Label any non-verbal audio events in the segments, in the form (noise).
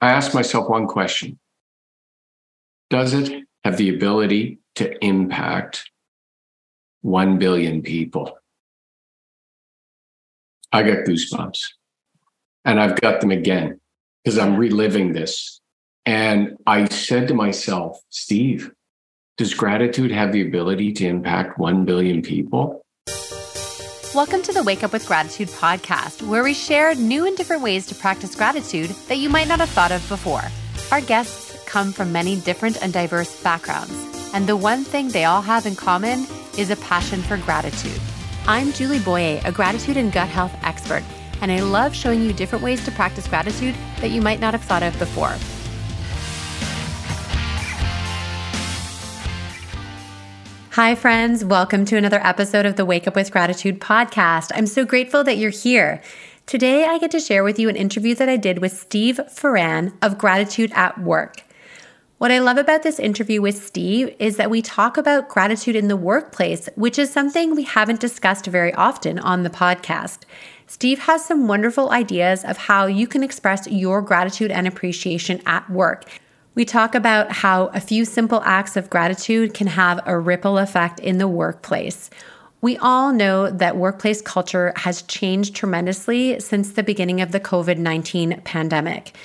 I asked myself one question Does it have the ability to impact 1 billion people? I got goosebumps. And I've got them again because I'm reliving this. And I said to myself, Steve, does gratitude have the ability to impact 1 billion people? Welcome to the Wake Up with Gratitude podcast, where we share new and different ways to practice gratitude that you might not have thought of before. Our guests come from many different and diverse backgrounds, and the one thing they all have in common is a passion for gratitude. I'm Julie Boyer, a gratitude and gut health expert, and I love showing you different ways to practice gratitude that you might not have thought of before. Hi, friends. Welcome to another episode of the Wake Up with Gratitude podcast. I'm so grateful that you're here. Today, I get to share with you an interview that I did with Steve Foran of Gratitude at Work. What I love about this interview with Steve is that we talk about gratitude in the workplace, which is something we haven't discussed very often on the podcast. Steve has some wonderful ideas of how you can express your gratitude and appreciation at work. We talk about how a few simple acts of gratitude can have a ripple effect in the workplace. We all know that workplace culture has changed tremendously since the beginning of the COVID 19 pandemic.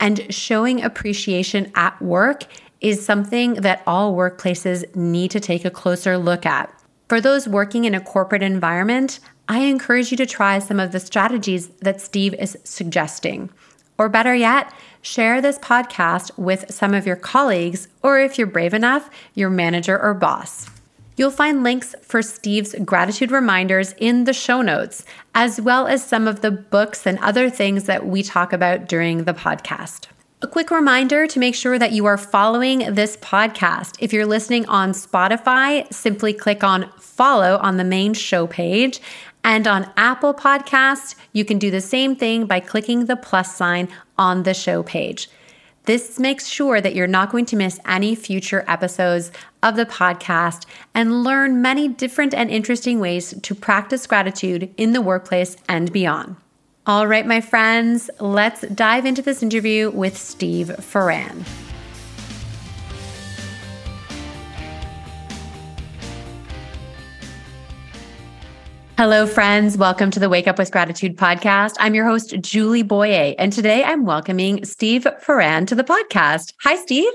And showing appreciation at work is something that all workplaces need to take a closer look at. For those working in a corporate environment, I encourage you to try some of the strategies that Steve is suggesting. Or better yet, share this podcast with some of your colleagues, or if you're brave enough, your manager or boss. You'll find links for Steve's gratitude reminders in the show notes, as well as some of the books and other things that we talk about during the podcast. A quick reminder to make sure that you are following this podcast. If you're listening on Spotify, simply click on follow on the main show page and on Apple Podcasts, you can do the same thing by clicking the plus sign on the show page. This makes sure that you're not going to miss any future episodes of the podcast and learn many different and interesting ways to practice gratitude in the workplace and beyond. All right, my friends, let's dive into this interview with Steve Foran. Hello, friends. Welcome to the Wake Up with Gratitude podcast. I'm your host, Julie Boyer, and today I'm welcoming Steve Foran to the podcast. Hi, Steve.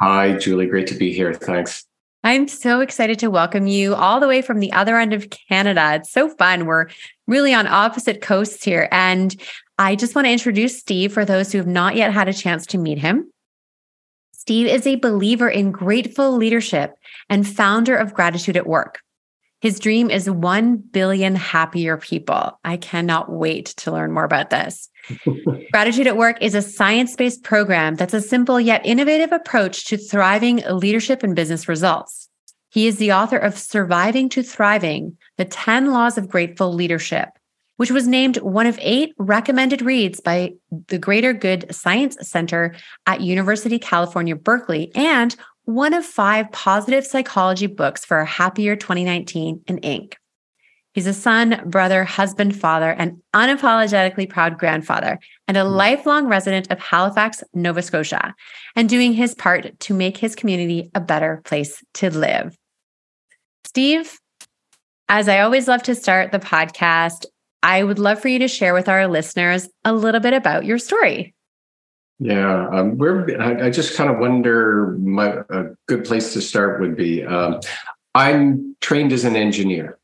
Hi, Julie. Great to be here. Thanks. I'm so excited to welcome you all the way from the other end of Canada. It's so fun. We're really on opposite coasts here. And I just want to introduce Steve for those who have not yet had a chance to meet him. Steve is a believer in grateful leadership and founder of Gratitude at Work. His dream is 1 billion happier people. I cannot wait to learn more about this. (laughs) Gratitude at Work is a science based program that's a simple yet innovative approach to thriving leadership and business results. He is the author of Surviving to Thriving The 10 Laws of Grateful Leadership, which was named one of eight recommended reads by the Greater Good Science Center at University California, Berkeley, and one of five positive psychology books for a happier 2019 in Inc. He's a son, brother, husband, father, and unapologetically proud grandfather, and a hmm. lifelong resident of Halifax, Nova Scotia, and doing his part to make his community a better place to live. Steve, as I always love to start the podcast, I would love for you to share with our listeners a little bit about your story. Yeah, um, we're. I, just kind of wonder. My a good place to start would be. Um, I'm trained as an engineer,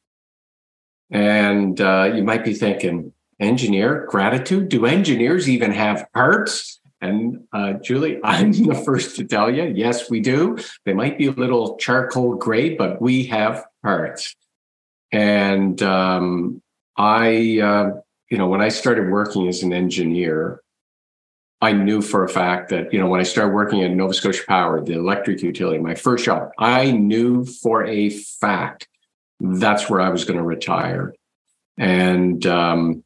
and uh, you might be thinking, engineer gratitude. Do engineers even have hearts? And uh, Julie, (laughs) I'm the first to tell you, yes, we do. They might be a little charcoal gray, but we have hearts. And um, I, uh, you know, when I started working as an engineer, I knew for a fact that, you know, when I started working at Nova Scotia Power, the electric utility, my first job, I knew for a fact that's where I was going to retire. And um,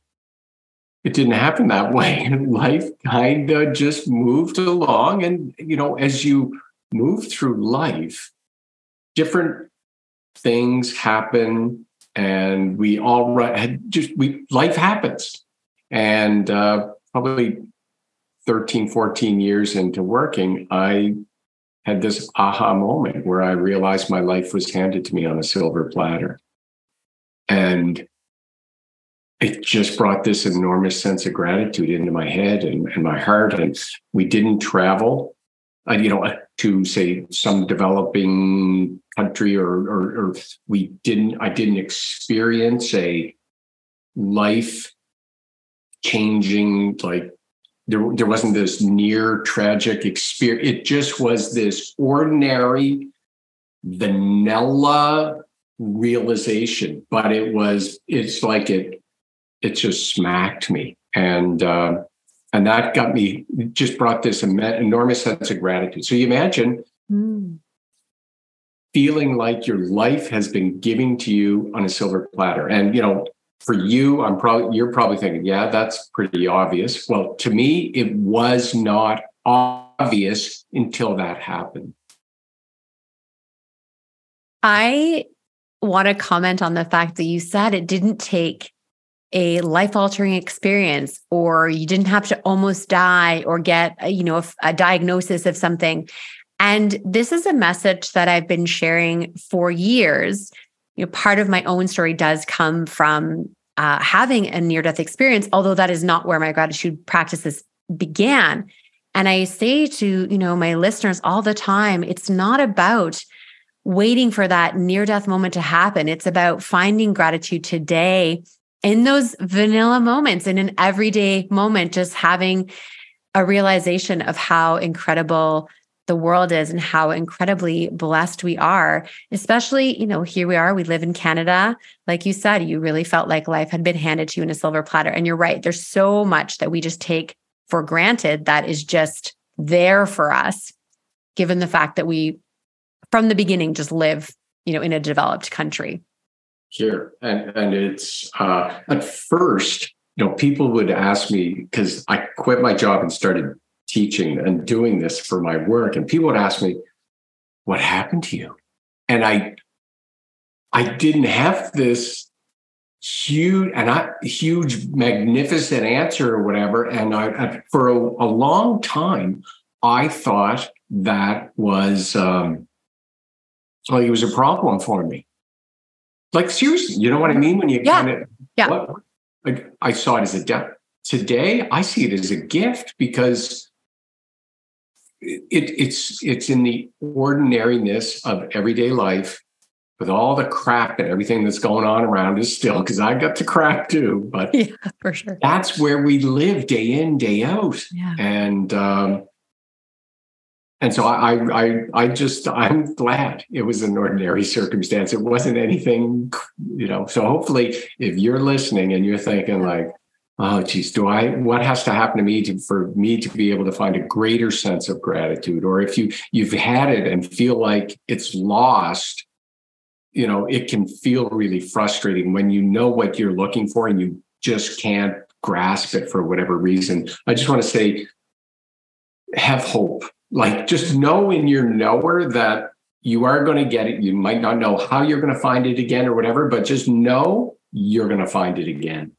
it didn't happen that (laughs) way. Life kind of just moved along. And, you know, as you move through life, different things happen and we all had just we life happens and uh, probably 13, 14 years into working, I had this aha moment where I realized my life was handed to me on a silver platter. And it just brought this enormous sense of gratitude into my head and, and my heart. And we didn't travel, uh, you know, to say some developing country or, or, or we didn't, I didn't experience a life changing, like there, there wasn't this near tragic experience. It just was this ordinary vanilla realization, but it was, it's like it, it just smacked me. And, uh, and that got me, just brought this enormous sense of gratitude. So you imagine mm. feeling like your life has been given to you on a silver platter. And, you know, for you, I'm probably, you're probably thinking, yeah, that's pretty obvious. Well, to me, it was not obvious until that happened. I want to comment on the fact that you said it didn't take a life altering experience or you didn't have to almost die or get uh, you know a, a diagnosis of something and this is a message that I've been sharing for years you know part of my own story does come from uh, having a near death experience although that is not where my gratitude practices began. And i say to you know my listeners all the time it's not about waiting for that near death moment to happen. It's about finding gratitude today in those vanilla moments in an everyday moment, just having a realization of how incredible the world is and how incredibly blessed we are especially you know here we are we live in canada. Like you said you really felt like life had been handed to you in a silver platter. And you're right there's so much that we just take for granted that is just there for us given the fact that we from the beginning just live you know in a developed country. Here and and it's uh at first you know people would ask me because i quit my job and started teaching and doing this for my work and people would ask me what happened to you and i i didn't have this huge and I, huge magnificent answer or whatever and i for a, a long time i thought that was um like it was a problem for me like seriously, you know what I mean? When you yeah. kind of yeah. What, like I saw it as a debt. Today I see it as a gift because it, it's it's in the ordinariness of everyday life with all the crap and everything that's going on around us still, because I got the crap too. But (laughs) yeah, for sure. That's where we live day in, day out. Yeah. And um, and so I, I, I just, I'm glad it was an ordinary circumstance. It wasn't anything, you know. So hopefully, if you're listening and you're thinking like, oh, geez, do I? What has to happen to me to for me to be able to find a greater sense of gratitude? Or if you you've had it and feel like it's lost, you know, it can feel really frustrating when you know what you're looking for and you just can't grasp it for whatever reason. I just want to say, have hope like just know in your knower that you are going to get it. You might not know how you're going to find it again or whatever, but just know you're going to find it again.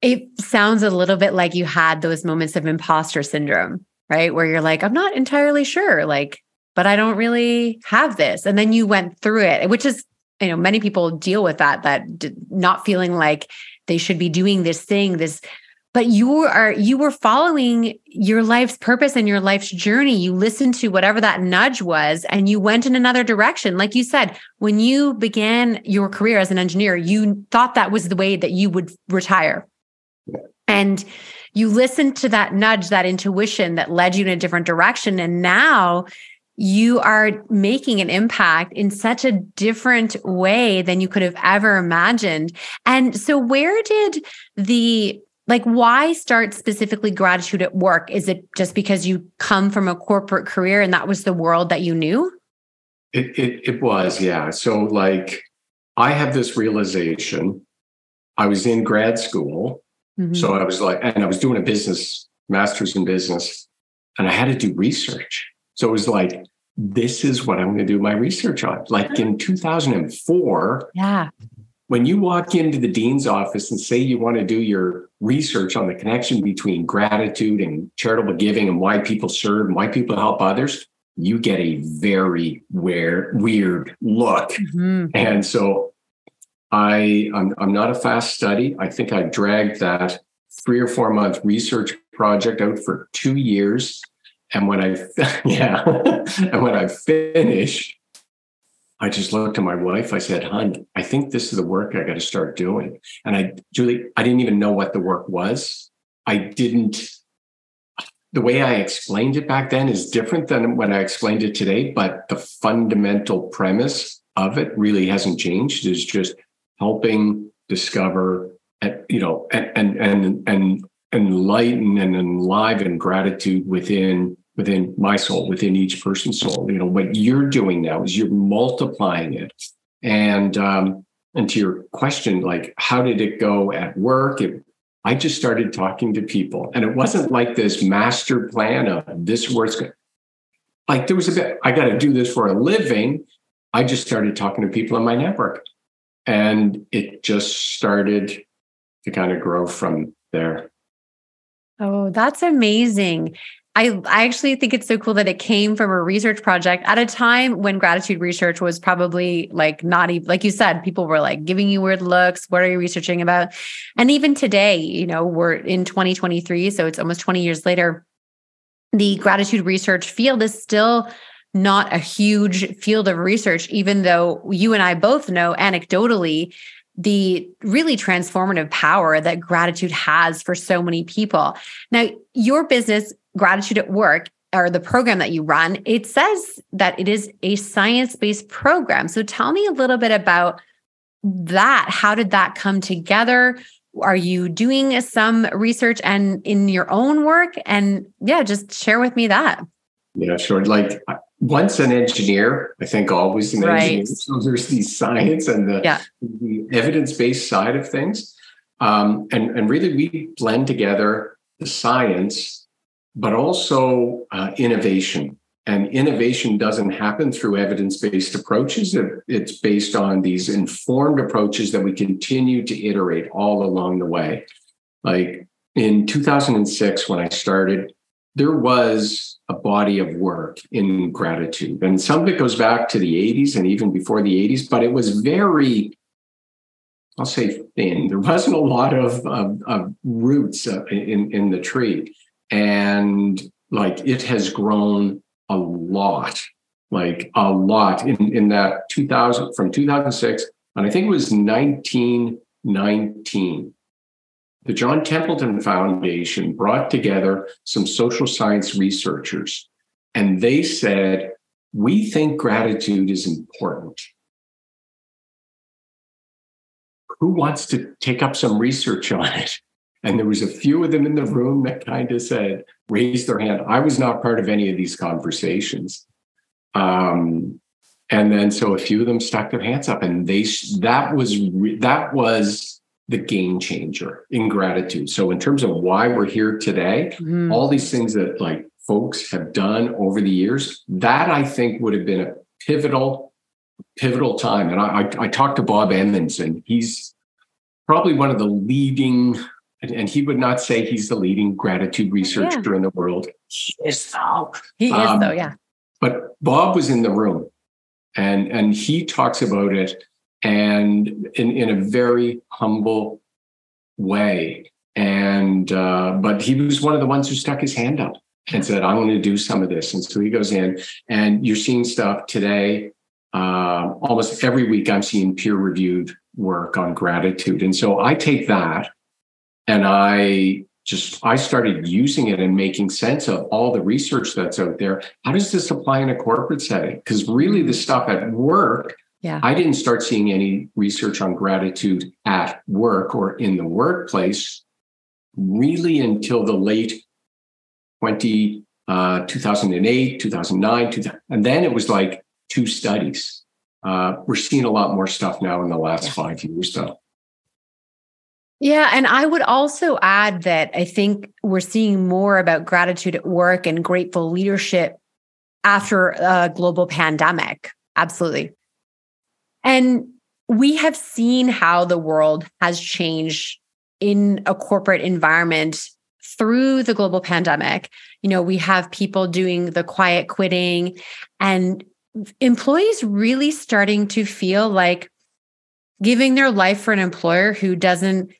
It sounds a little bit like you had those moments of imposter syndrome, right? Where you're like, I'm not entirely sure, like, but I don't really have this. And then you went through it, which is, you know, many people deal with that, that not feeling like they should be doing this thing, this but you are you were following your life's purpose and your life's journey you listened to whatever that nudge was and you went in another direction like you said when you began your career as an engineer you thought that was the way that you would retire and you listened to that nudge that intuition that led you in a different direction. And now you are making an impact in such a different way than you could have ever imagined. And so, where did the like why start specifically gratitude at work? Is it just because you come from a corporate career and that was the world that you knew? It it, it was yeah. So like i have this realization. I was in grad school mm-hmm. so i was like and i was doing a business master's in business and i had to do research so it was like this is what i'm going to do my research on like in 2004 yeah when you walk into the dean's office and say you want to do your research on the connection between gratitude and charitable giving and why people serve and why people help others, you get a very weird, weird look. Mm-hmm. And so I, I'm, I'm not a fast study. I think I dragged that three or four month research project out for two years. And when I, (laughs) yeah, (laughs) and when I finished, I just looked at my wife. I said, "Hun, I think this is the work I got to start doing." And I, Julie, I didn't even know what the work was. I didn't. The way I explained it back then is different than when I explained it today, but the fundamental premise of it really hasn't changed. Is just helping discover, you know, and and and enlighten and enliven gratitude within within my soul, within each person's soul. You know, what you're doing now is you're multiplying it. And um, and to your question, like how did it go at work? It, I just started talking to people, and it wasn't like this master plan of this works. Like there was a bit, I got to do this for a living. I just started talking to people in my network, and it just started to kind of grow from there. Oh, that's amazing. I, I actually think it's so cool that it came from a research project at a time when gratitude research was probably like not even like you said, people were like giving you weird looks. What are you researching about? And even today, you know, we're in 2023, so it's almost 20 years later. The gratitude research field is still not a huge field of research, even though you and I both know anecdotally the really transformative power that gratitude has for so many people. Now, your business Gratitude at Work or the program that you run, it says that it is a science based program. So tell me a little bit about that. How did that come together? Are you doing some research and in your own work? And yeah, just share with me that. Yeah, sure. Like once an engineer, I think always an right. engineer. So there's the science and the, yeah. the evidence based side of things. Um, and, and really, we blend together the science but also uh, innovation. And innovation doesn't happen through evidence based approaches. It's based on these informed approaches that we continue to iterate all along the way. Like in 2006, when I started, there was a body of work in gratitude. And some of it goes back to the 80s and even before the 80s, but it was very, I'll say thin. There wasn't a lot of, of, of roots uh, in, in the tree and like it has grown a lot like a lot in, in that 2000 from 2006 and i think it was 1919 the john templeton foundation brought together some social science researchers and they said we think gratitude is important who wants to take up some research on it and there was a few of them in the room that kind of said, raised their hand. I was not part of any of these conversations. Um, and then so a few of them stuck their hands up and they that was that was the game changer in gratitude. So in terms of why we're here today, mm-hmm. all these things that like folks have done over the years, that I think would have been a pivotal, pivotal time. And I, I, I talked to Bob Emmons, and he's probably one of the leading and, and, he would not say he's the leading gratitude researcher yeah. in the world. He is though. He um, is though, yeah. But Bob was in the room and and he talks about it and in, in a very humble way. And uh, but he was one of the ones who stuck his hand up and said, I'm going to do some of this. And so he goes in and you're seeing stuff today. Uh, almost every week I'm seeing peer reviewed work on gratitude. And so I take that and I just I started using it and making sense of all the research that's out there. How does this apply in a corporate setting? Because really the stuff at work, yeah. I didn't start seeing any research on gratitude at work or in the workplace really until the late 20 uh, 2008 2009 2000, and then it was like two studies uh, we're seeing a lot more stuff now in the last yeah. five years though yeah. And I would also add that I think we're seeing more about gratitude at work and grateful leadership after a global pandemic. Absolutely. And we have seen how the world has changed in a corporate environment through the global pandemic. You know, we have people doing the quiet quitting and employees really starting to feel like giving their life for an employer who doesn't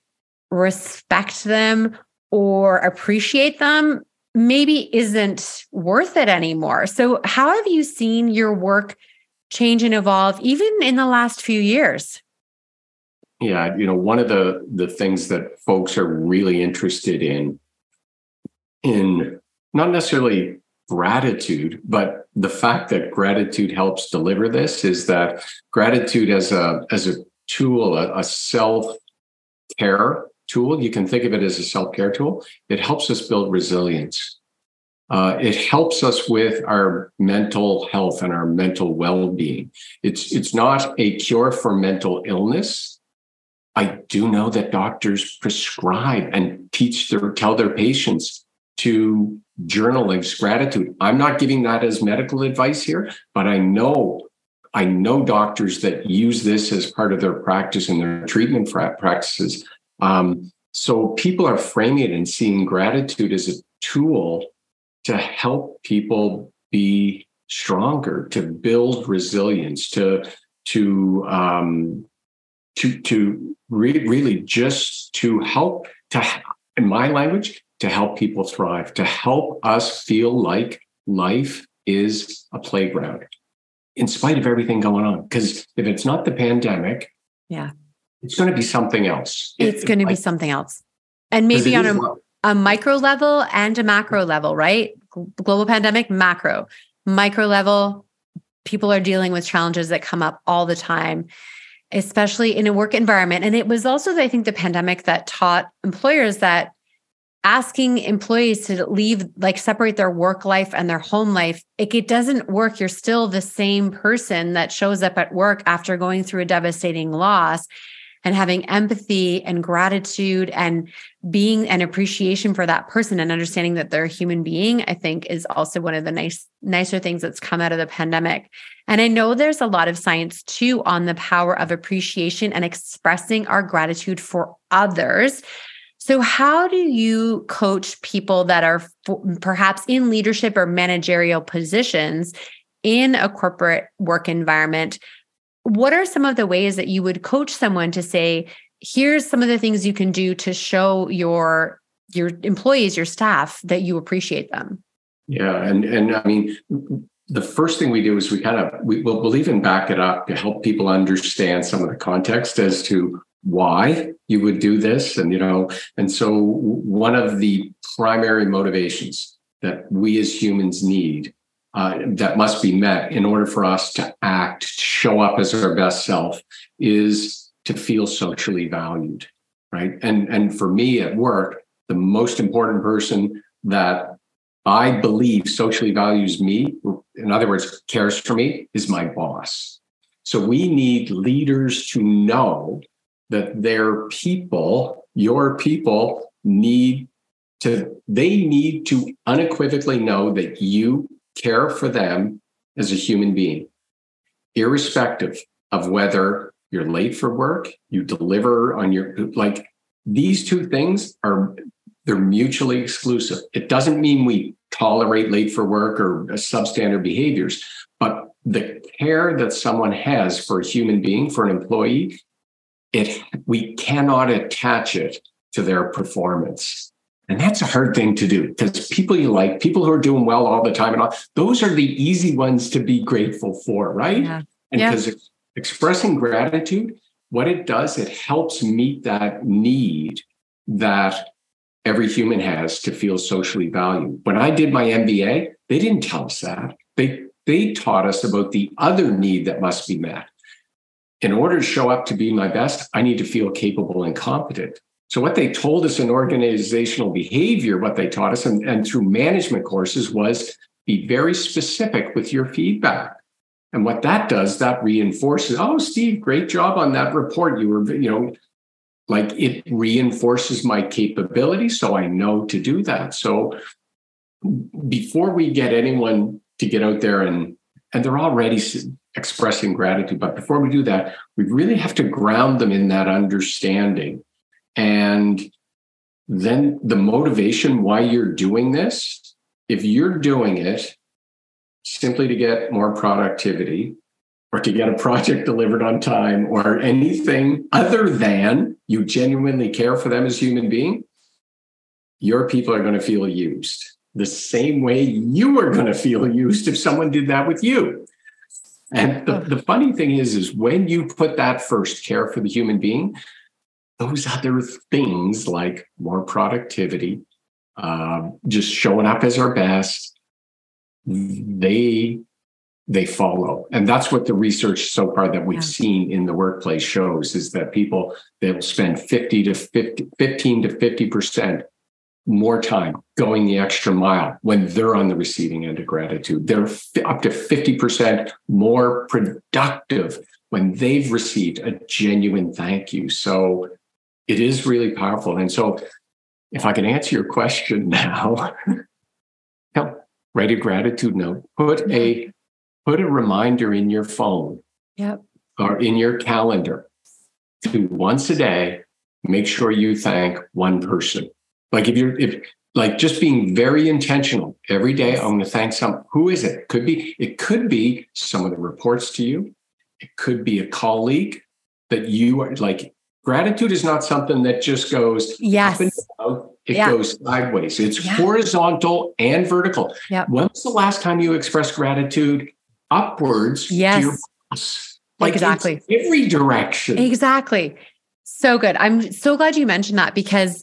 respect them or appreciate them maybe isn't worth it anymore. So, how have you seen your work change and evolve even in the last few years? Yeah, you know, one of the the things that folks are really interested in in not necessarily gratitude, but the fact that gratitude helps deliver this is that gratitude as a as a tool, a, a self care tool. You can think of it as a self care tool. It helps us build resilience. Uh, it helps us with our mental health and our mental well being. It's it's not a cure for mental illness. I do know that doctors prescribe and teach their tell their patients to journal gratitude. I'm not giving that as medical advice here, but I know I know doctors that use this as part of their practice and their treatment practices. Um, so people are framing it and seeing gratitude as a tool to help people be stronger, to build resilience, to to um, to to re- really just to help to in my language to help people thrive, to help us feel like life is a playground in spite of everything going on. Because if it's not the pandemic, yeah, it's going to be something else. It's going to be something else. And maybe on a, a micro level and a macro level, right? Global pandemic, macro. Micro level, people are dealing with challenges that come up all the time, especially in a work environment. And it was also, I think, the pandemic that taught employers that asking employees to leave like separate their work life and their home life it, it, doesn't work you're still the same person that shows up at work after going through a devastating loss and having empathy and gratitude and being an appreciation for that person and understanding that they're a human being i think is also one of the nice nicer things that's come out of the pandemic and i know there's a lot of science too on the power of appreciation and expressing our gratitude for others so, how do you coach people that are perhaps in leadership or managerial positions in a corporate work environment? What are some of the ways that you would coach someone to say, here's some of the things you can do to show your your employees, your staff that you appreciate them? Yeah, and and I mean the first thing we do is we kind of we, will we'll even back it up to help people understand some of the context as to why you would do this and you know and so one of the primary motivations that we as humans need uh, that must be met in order for us to act to show up as our best self is to feel socially valued right? And and for me at work the most important person that i believe socially values me in other words cares for me is my boss. So we need leaders to know that their people, your people, need to, they need to unequivocally know that you care for them as a human being, irrespective of whether you're late for work, you deliver on your, like these two things are, they're mutually exclusive. It doesn't mean we tolerate late for work or substandard behaviors, but the care that someone has for a human being, for an employee, it we cannot attach it to their performance. And that's a hard thing to do because people you like, people who are doing well all the time and all, those are the easy ones to be grateful for, right? Yeah. And because yeah. expressing gratitude, what it does, it helps meet that need that every human has to feel socially valued. When I did my MBA, they didn't tell us that. They they taught us about the other need that must be met in order to show up to be my best, I need to feel capable and competent. So, what they told us in organizational behavior, what they taught us, and, and through management courses was be very specific with your feedback. And what that does, that reinforces, oh, Steve, great job on that report. You were, you know, like it reinforces my capability. So I know to do that. So before we get anyone to get out there and and they're already expressing gratitude. But before we do that, we really have to ground them in that understanding. And then the motivation why you're doing this, if you're doing it simply to get more productivity or to get a project (laughs) delivered on time or anything other than you genuinely care for them as human being, your people are going to feel used the same way you are going to feel used if someone did that with you. And the, the funny thing is, is when you put that first care for the human being, those other things like more productivity, uh, just showing up as our best, they they follow. And that's what the research so far that we've yeah. seen in the workplace shows is that people they'll spend 50 to 50 15 to 50 percent more time going the extra mile when they're on the receiving end of gratitude. They're up to 50% more productive when they've received a genuine thank you. So it is really powerful. And so if i can answer your question (laughs) now write a gratitude note. Put a mm-hmm. put a reminder in your phone yep. or in your calendar to once a day make sure you thank one person. Like if you're if like just being very intentional every day i'm going to thank some who is it? Could be it could be someone that reports to you. It could be a colleague that you are like gratitude is not something that just goes yes it yeah. goes sideways it's yeah. horizontal and vertical yep. when was the last time you expressed gratitude upwards yes. to your boss. Like exactly. every direction. Exactly. So good. I'm so glad you mentioned that because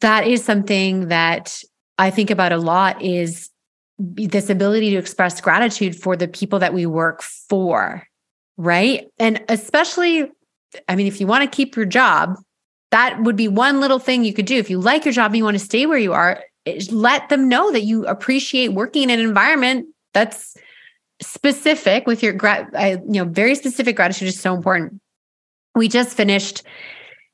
that is something that I think about a lot is this ability to express gratitude for the people that we work for. Right. And especially, I mean, if you want to keep your job, that would be one little thing you could do. If you like your job and you want to stay where you are, let them know that you appreciate working in an environment that's specific with your grat, you know, very specific gratitude is so important. We just finished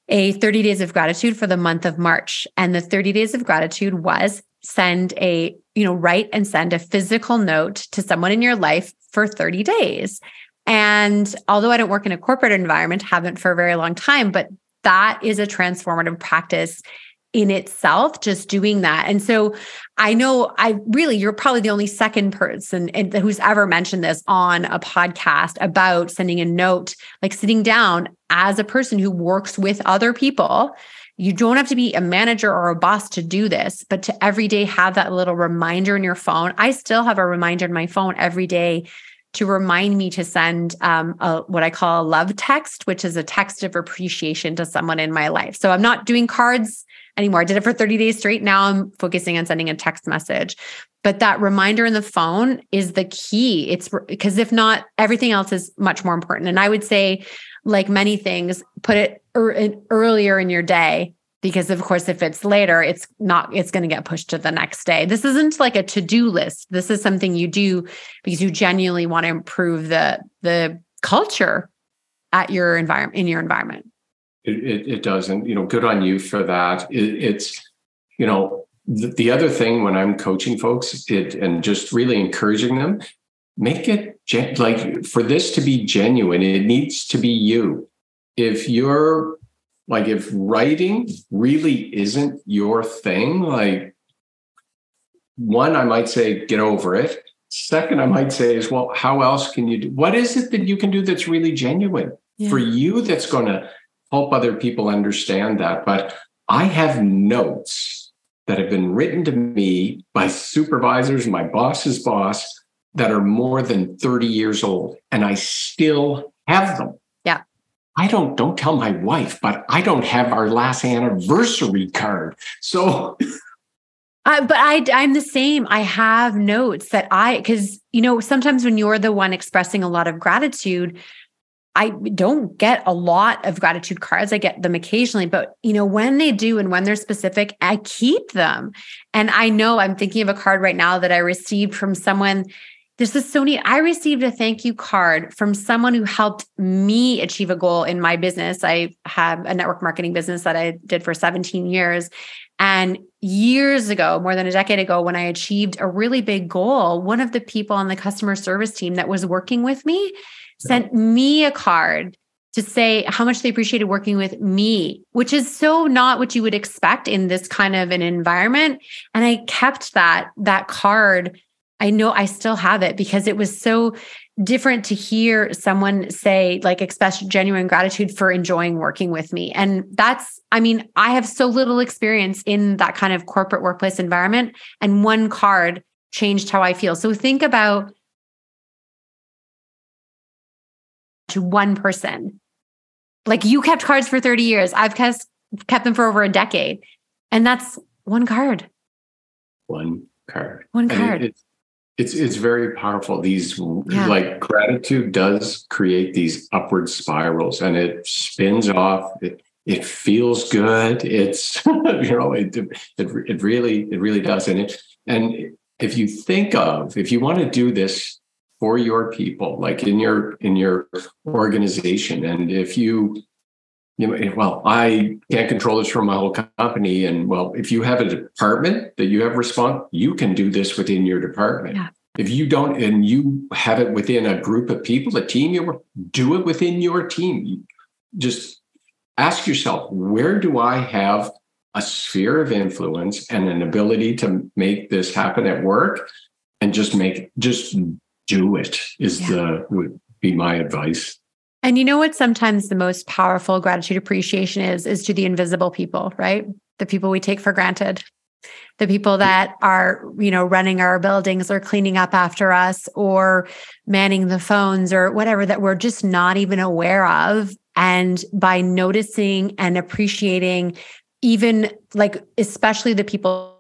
a 30 days of gratitude for the month of March, and the 30 days of gratitude was send a, you know, write and send a physical note to someone in your life for 30 days. And although I don't work in a corporate environment, haven't for a very long time, but that is a transformative practice in itself just doing that. And so i know i really you're probably the only second person who's ever mentioned this on a podcast about sending a note like sitting down as a person who works with other people. You don't have to be a manager or a boss to do this but to every day have that little reminder in your phone. I still have a reminder in my phone every day to remind me to send um, a, what I call a love text, which is a text of appreciation to someone in my life. So I'm not doing cards anymore. I did it for 30 days straight. Now I'm focusing on sending a text message. But that reminder in the phone is the key. It's because if not, everything else is much more important. And I would say, like many things, put it er, in, earlier in your day because of course if it's later it's not it's going to get pushed to the next day this isn't like a to-do list this is something you do because you genuinely want to improve the the culture at your environment in your environment it, it, it doesn't. You know, good on you for that. It, it's, you know, the, the other thing when I'm coaching folks, it and just really encouraging them, make it gen- like for this to be genuine, it needs to be you. If you're like, if writing really isn't your thing, like, one, I might say, get over it. Second, I might say is, well, how else can you do? What is it that you can do that's really genuine yeah. for you that's going to help other people understand that. But I have notes that have been written to me by supervisors, my boss's boss, that are more than 30 years old, and I still have them. I don't don't tell my wife, but I don't have our last anniversary card. So (laughs) but I, I'm the same. I have notes that I, because, you know, sometimes when you're the one expressing a lot of gratitude, I don't get a lot of gratitude cards. I get them occasionally, but you know, when they do and when they're specific, I keep them. And I know I'm thinking of a card right now that I received from someone this is so neat. I received a thank you card from someone who helped me achieve a goal in my business. I have a network marketing business that I did for 17 years. And years ago, more than a decade ago, when I achieved a really big goal, one of the people on the customer service team that was working with me sent me a card to say how much they appreciated working with me, which is so not what you would expect in this kind of an environment. And I kept that that card I know I still have it because it was so different to hear someone say, like, express genuine gratitude for enjoying working with me. And that's, I mean, I have so little experience in that kind of corporate workplace environment. And one card changed how I feel. So think about to one person. Like you kept cards for 30 years. I've kept, kept them for over a decade. And that's one card. One card. One card. It, it's it's very powerful. These yeah. like gratitude does create these upward spirals, and it spins off. It it feels good. It's (laughs) you know it, it it really it really does. And it and if you think of if you want to do this for your people, like in your in your organization, and if you well, I can't control this from my whole company. And well, if you have a department that you have response, you can do this within your department. Yeah. If you don't, and you have it within a group of people, a team, you do it within your team. just ask yourself, where do I have a sphere of influence and an ability to make this happen at work? And just make, just do it is yeah. the would be my advice. And you know what sometimes the most powerful gratitude appreciation is is to the invisible people, right? The people we take for granted. The people that are, you know, running our buildings or cleaning up after us or manning the phones or whatever that we're just not even aware of. And by noticing and appreciating even like especially the people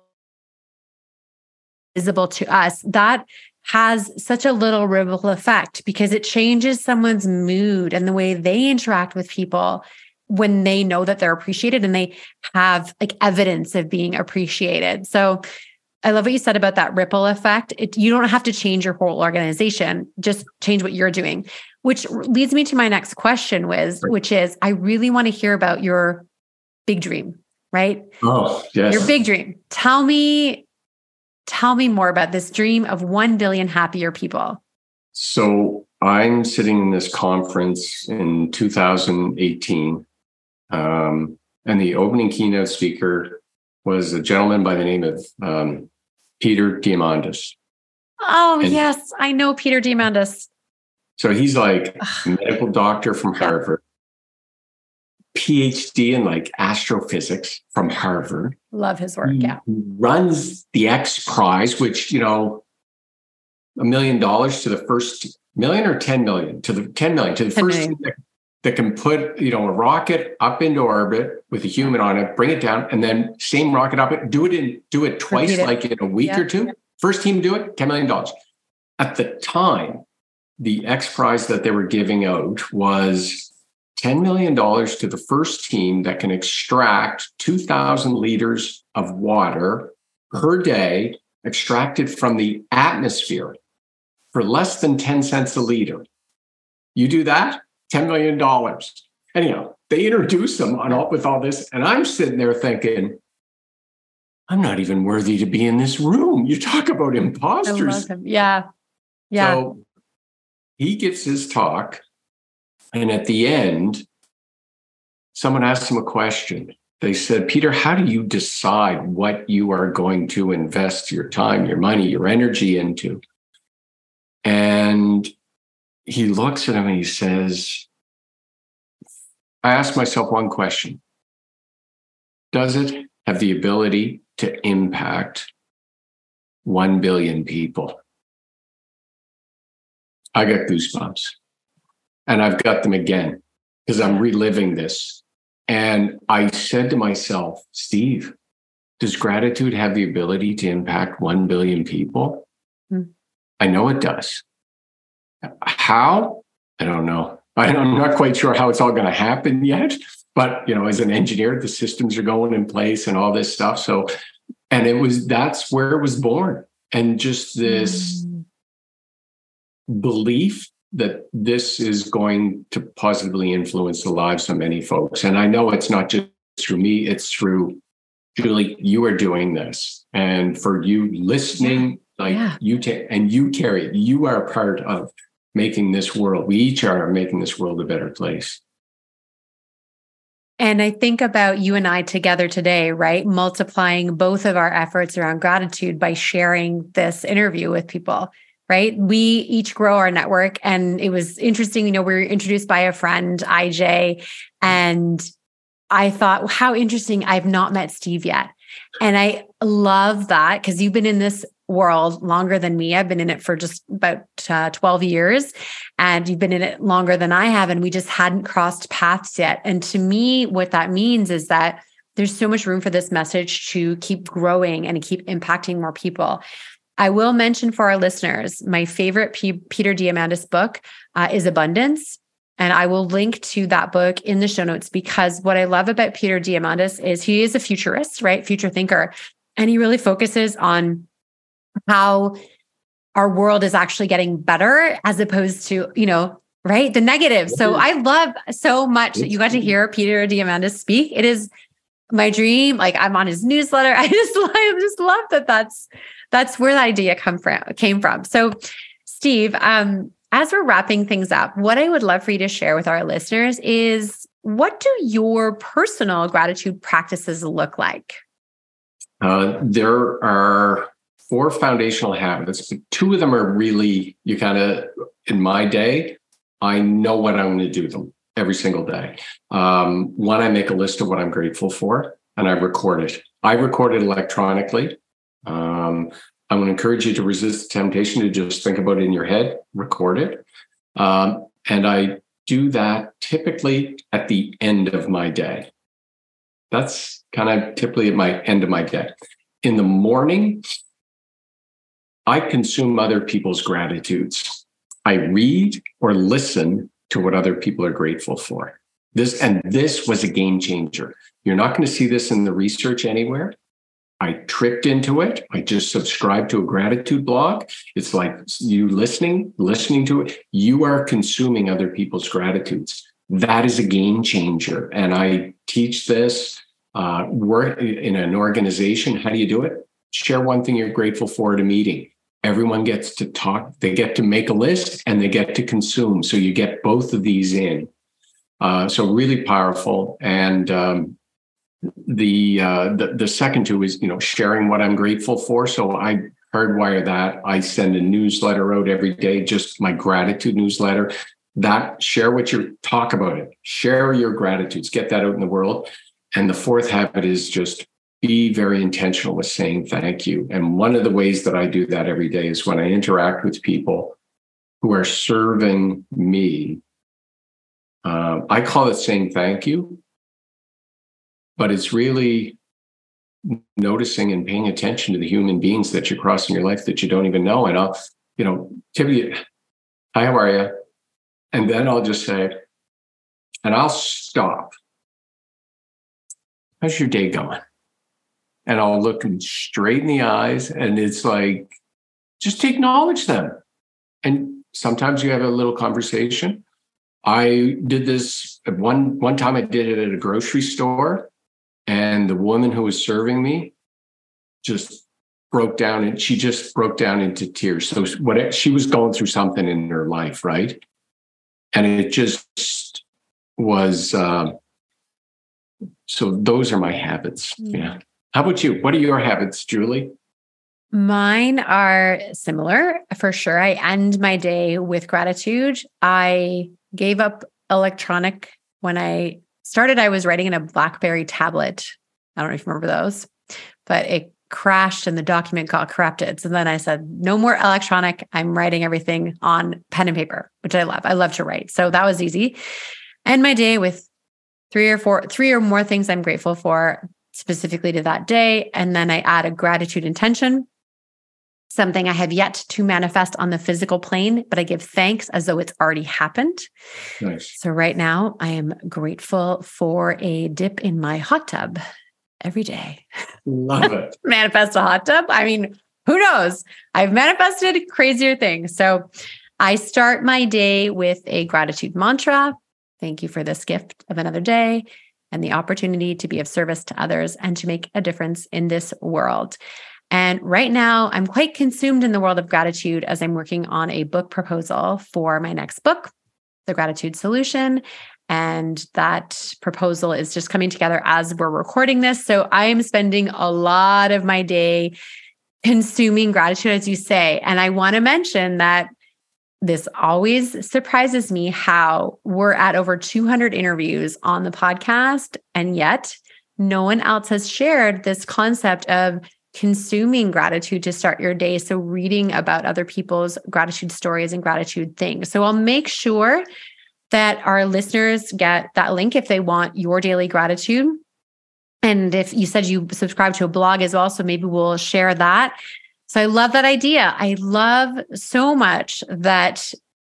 visible to us, that has such a little ripple effect because it changes someone's mood and the way they interact with people when they know that they're appreciated and they have like evidence of being appreciated. So I love what you said about that ripple effect. It, you don't have to change your whole organization, just change what you're doing, which leads me to my next question, Wiz, which is I really want to hear about your big dream, right? Oh, yes. Your big dream. Tell me Tell me more about this dream of 1 billion happier people. So I'm sitting in this conference in 2018, um, and the opening keynote speaker was a gentleman by the name of um, Peter Diamandis. Oh, and yes, I know Peter Diamandis. So he's like a medical doctor from Harvard. PhD in like astrophysics from Harvard. Love his work. Yeah. He runs the X Prize, which, you know, a million dollars to the first million or 10 million to the 10 million to the first that, that, can put, you know, a rocket up into orbit with a human on it, bring it down, and then same rocket up it, do it in do it twice, it. like in a week yeah. or two. First team do it, $10 million. At the time, the X Prize that they were giving out was $10 million to the first team that can extract 2,000 liters of water per day extracted from the atmosphere for less than 10 cents a liter. You do that, $10 million. Anyhow, they introduce them on all, with all this, and I'm sitting there thinking, I'm not even worthy to be in this room. You talk about imposters. Yeah. Yeah. So he gives his talk and at the end, someone asked him a question. They said, Peter, how do you decide what you are going to invest your time, your money, your energy into? And he looks at him and he says, I ask myself one question Does it have the ability to impact 1 billion people? I got goosebumps and I've got them again because I'm reliving this. And I said to myself, Steve, does gratitude have the ability to impact 1 billion people? Mm. I know it does. How? I don't know. I'm not quite sure how it's all going to happen yet. But, you know, as an engineer, the systems are going in place and all this stuff. So, and it was that's where it was born. And just this, mm. belief that this is going to positively influence the lives of many folks. And I know it's not just through me, it's through Julie, you are doing this. And for you listening, like yeah. you take and you carry it, you are a part of making this world. We each are making this world a better place. And I think about you and I together today, right? Multiplying both of our efforts around gratitude by sharing this interview with people, right? We each grow our network. And it was interesting, you know, we were introduced by a friend, IJ, and I thought, how interesting. I've not met Steve yet. And I love that because you've been in this world longer than me. I've been in it for just about uh, 12 years and you've been in it longer than I have. And we just hadn't crossed paths yet. And to me, what that means is that there's so much room for this message to keep growing and keep impacting more people. I will mention for our listeners, my favorite P- Peter Diamandis book uh, is Abundance. And I will link to that book in the show notes because what I love about Peter Diamandis is he is a futurist, right? Future thinker. And he really focuses on how our world is actually getting better as opposed to, you know, right? The negative. So I love so much that you got to hear Peter Diamandis speak. It is my dream. Like I'm on his newsletter. (laughs) I just, I just love that that's, that's where the idea come from, came from. So Steve, um, as we're wrapping things up, what I would love for you to share with our listeners is what do your personal gratitude practices look like? Uh, there are four foundational habits, but two of them are really, you kind of, in my day, I know what I'm going to do them every single day. Um, one, I make a list of what I'm grateful for and I record it. I record it electronically. Um, I'm going to encourage you to resist the temptation to just think about it in your head, record it. Um, and I do that typically at the end of my day. That's kind of typically at my end of my day. In the morning, I consume other people's gratitudes. I read or listen to what other people are grateful for. This and this was a game changer. You're not going to see this in the research anywhere. I tricked into it. I just subscribed to a gratitude blog. It's like you listening, listening to it. You are consuming other people's gratitudes. That is a game changer. And I teach this uh, work in an organization. How do you do it? Share one thing you're grateful for at a meeting everyone gets to talk they get to make a list and they get to consume so you get both of these in uh, so really powerful and um, the, uh, the the second two is you know sharing what i'm grateful for. So i hardwire that. I send a newsletter out every day just my gratitude newsletter. That share what you talk about it. Share your gratitudes. Get that out in the world. And the fourth habit is just be very intentional with saying thank you. And one of the ways that I do that every day is when I interact with people who are serving me. Uh, I call it saying thank you, but it's really noticing and paying attention to the human beings that you cross in your life that you don't even know. And I'll, you know, Tiffany, hi, how are you? And then I'll just say, and I'll stop. How's your day going? and I'll look them straight in the eyes. And it's like, just acknowledge them. And sometimes you have a little conversation. I did this one one time I did it at a grocery store, and the woman who was serving me just broke down and she just broke down into tears. So what she was going through something in her life, right? And it just was uh, so those are my habits. Mm. Yeah. How about you? What are your habits, Julie? Mine are similar for sure. I end my day with gratitude. I gave up electronic when I started. I was writing in a Blackberry tablet. I don't know if you remember those, but it crashed and the document got corrupted. So then I said, no more electronic. I'm writing everything on pen and paper, which I love. I love to write. So that was easy. End my day with three or four, three or more things I'm grateful for specifically to that day. And then I add a gratitude intention, something I have yet to manifest on the physical plane, but I give thanks as though it's already happened. Nice. So right now, I am grateful for a dip in my hot tub every day. Love it. (laughs) Manifest a hot tub. I mean, who knows? I've manifested crazier things. So I start my day with a gratitude mantra. Thank you for this gift of another day and the opportunity to be of service to others and to make a difference in this world. And right now, I'm quite consumed in the world of gratitude as I'm working on a book proposal for my next book, The Gratitude Solution. And that proposal is just coming together as we're recording this. So I am spending a lot of my day consuming gratitude, as you say. And I want to mention that this always surprises me how we're at over 200 interviews on the podcast, and yet no one else has shared this concept of consuming gratitude to start your day. So, reading about other people's gratitude stories and gratitude things. So, I'll make sure that our listeners get that link if they want your daily gratitude. And if you said you subscribe to a blog as well, so maybe we'll share that. So I love that idea. I love so much that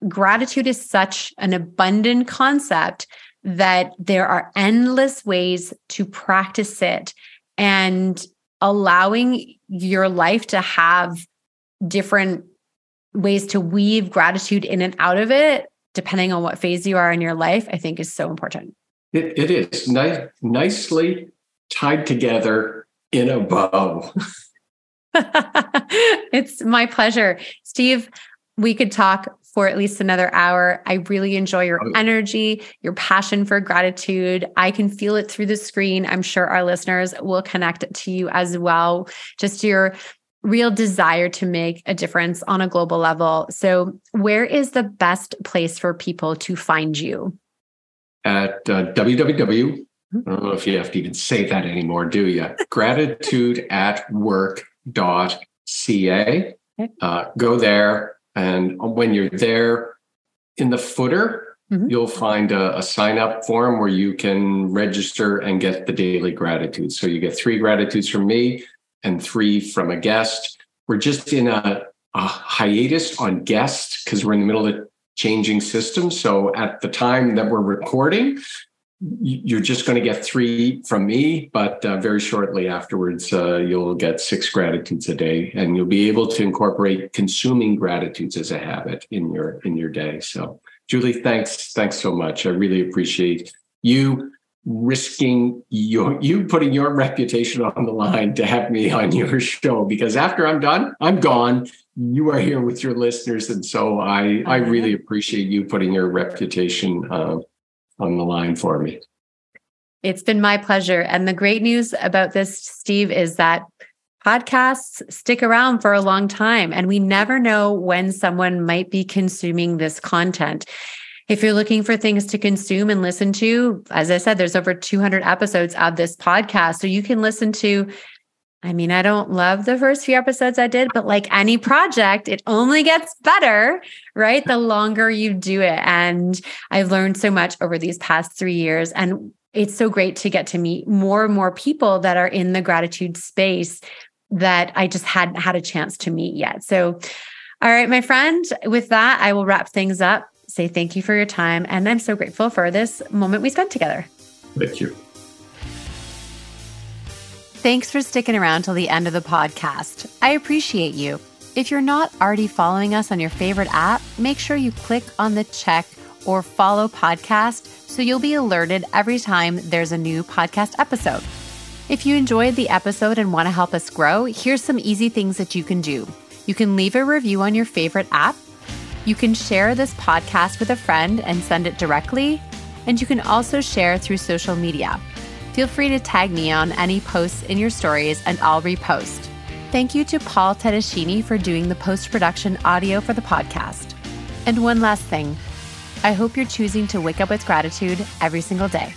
gratitude is such an abundant concept that there are endless ways to practice it and allowing your life to have different ways to weave gratitude in and out of it depending on what phase you are in your life i think is so important. It, it is. Nice, nicely tied together in a bow. (laughs) (laughs) It's my pleasure. Steve, we could talk for at least another hour. I really enjoy your energy, your passion for gratitude. I can feel it through the screen. I'm sure our listeners will connect to you as well. Just your real desire to make a difference on a global level. So, where is the best place for people to find you? At uh, www. I don't know if you have to even say that anymore, do you? (laughs) Gratitude at work ca. Uh, go there, and when you're there in the footer, mm-hmm. you'll find a, a sign up form where you can register and get the daily gratitude. So you get three gratitudes from me and three from a guest. We're just in a, a hiatus on guests because we're in the middle of changing systems. So at the time that we're recording, you're just going to get three from me, but uh, very shortly afterwards, uh, you'll get six gratitudes a day, and you'll be able to incorporate consuming gratitudes as a habit in your in your day. So, Julie, thanks, thanks so much. I really appreciate you risking your you putting your reputation on the line to have me on your show because after I'm done, I'm gone. You are here with your listeners, and so I I really appreciate you putting your reputation. Uh, on the line for me. It's been my pleasure. And the great news about this, Steve, is that podcasts stick around for a long time, and we never know when someone might be consuming this content. If you're looking for things to consume and listen to, as I said, there's over 200 episodes of this podcast. So you can listen to I mean, I don't love the first few episodes I did, but like any project, it only gets better, right? The longer you do it. And I've learned so much over these past three years. And it's so great to get to meet more and more people that are in the gratitude space that I just hadn't had a chance to meet yet. So, all right, my friend, with that, I will wrap things up. Say thank you for your time. And I'm so grateful for this moment we spent together. Thank you. Thanks for sticking around till the end of the podcast. I appreciate you. If you're not already following us on your favorite app, make sure you click on the check or follow podcast so you'll be alerted every time there's a new podcast episode. If you enjoyed the episode and want to help us grow, here's some easy things that you can do. You can leave a review on your favorite app. You can share this podcast with a friend and send it directly. And you can also share through social media. Feel free to tag me on any posts in your stories and I'll repost. Thank you to Paul Tedeschini for doing the post production audio for the podcast. And one last thing I hope you're choosing to wake up with gratitude every single day.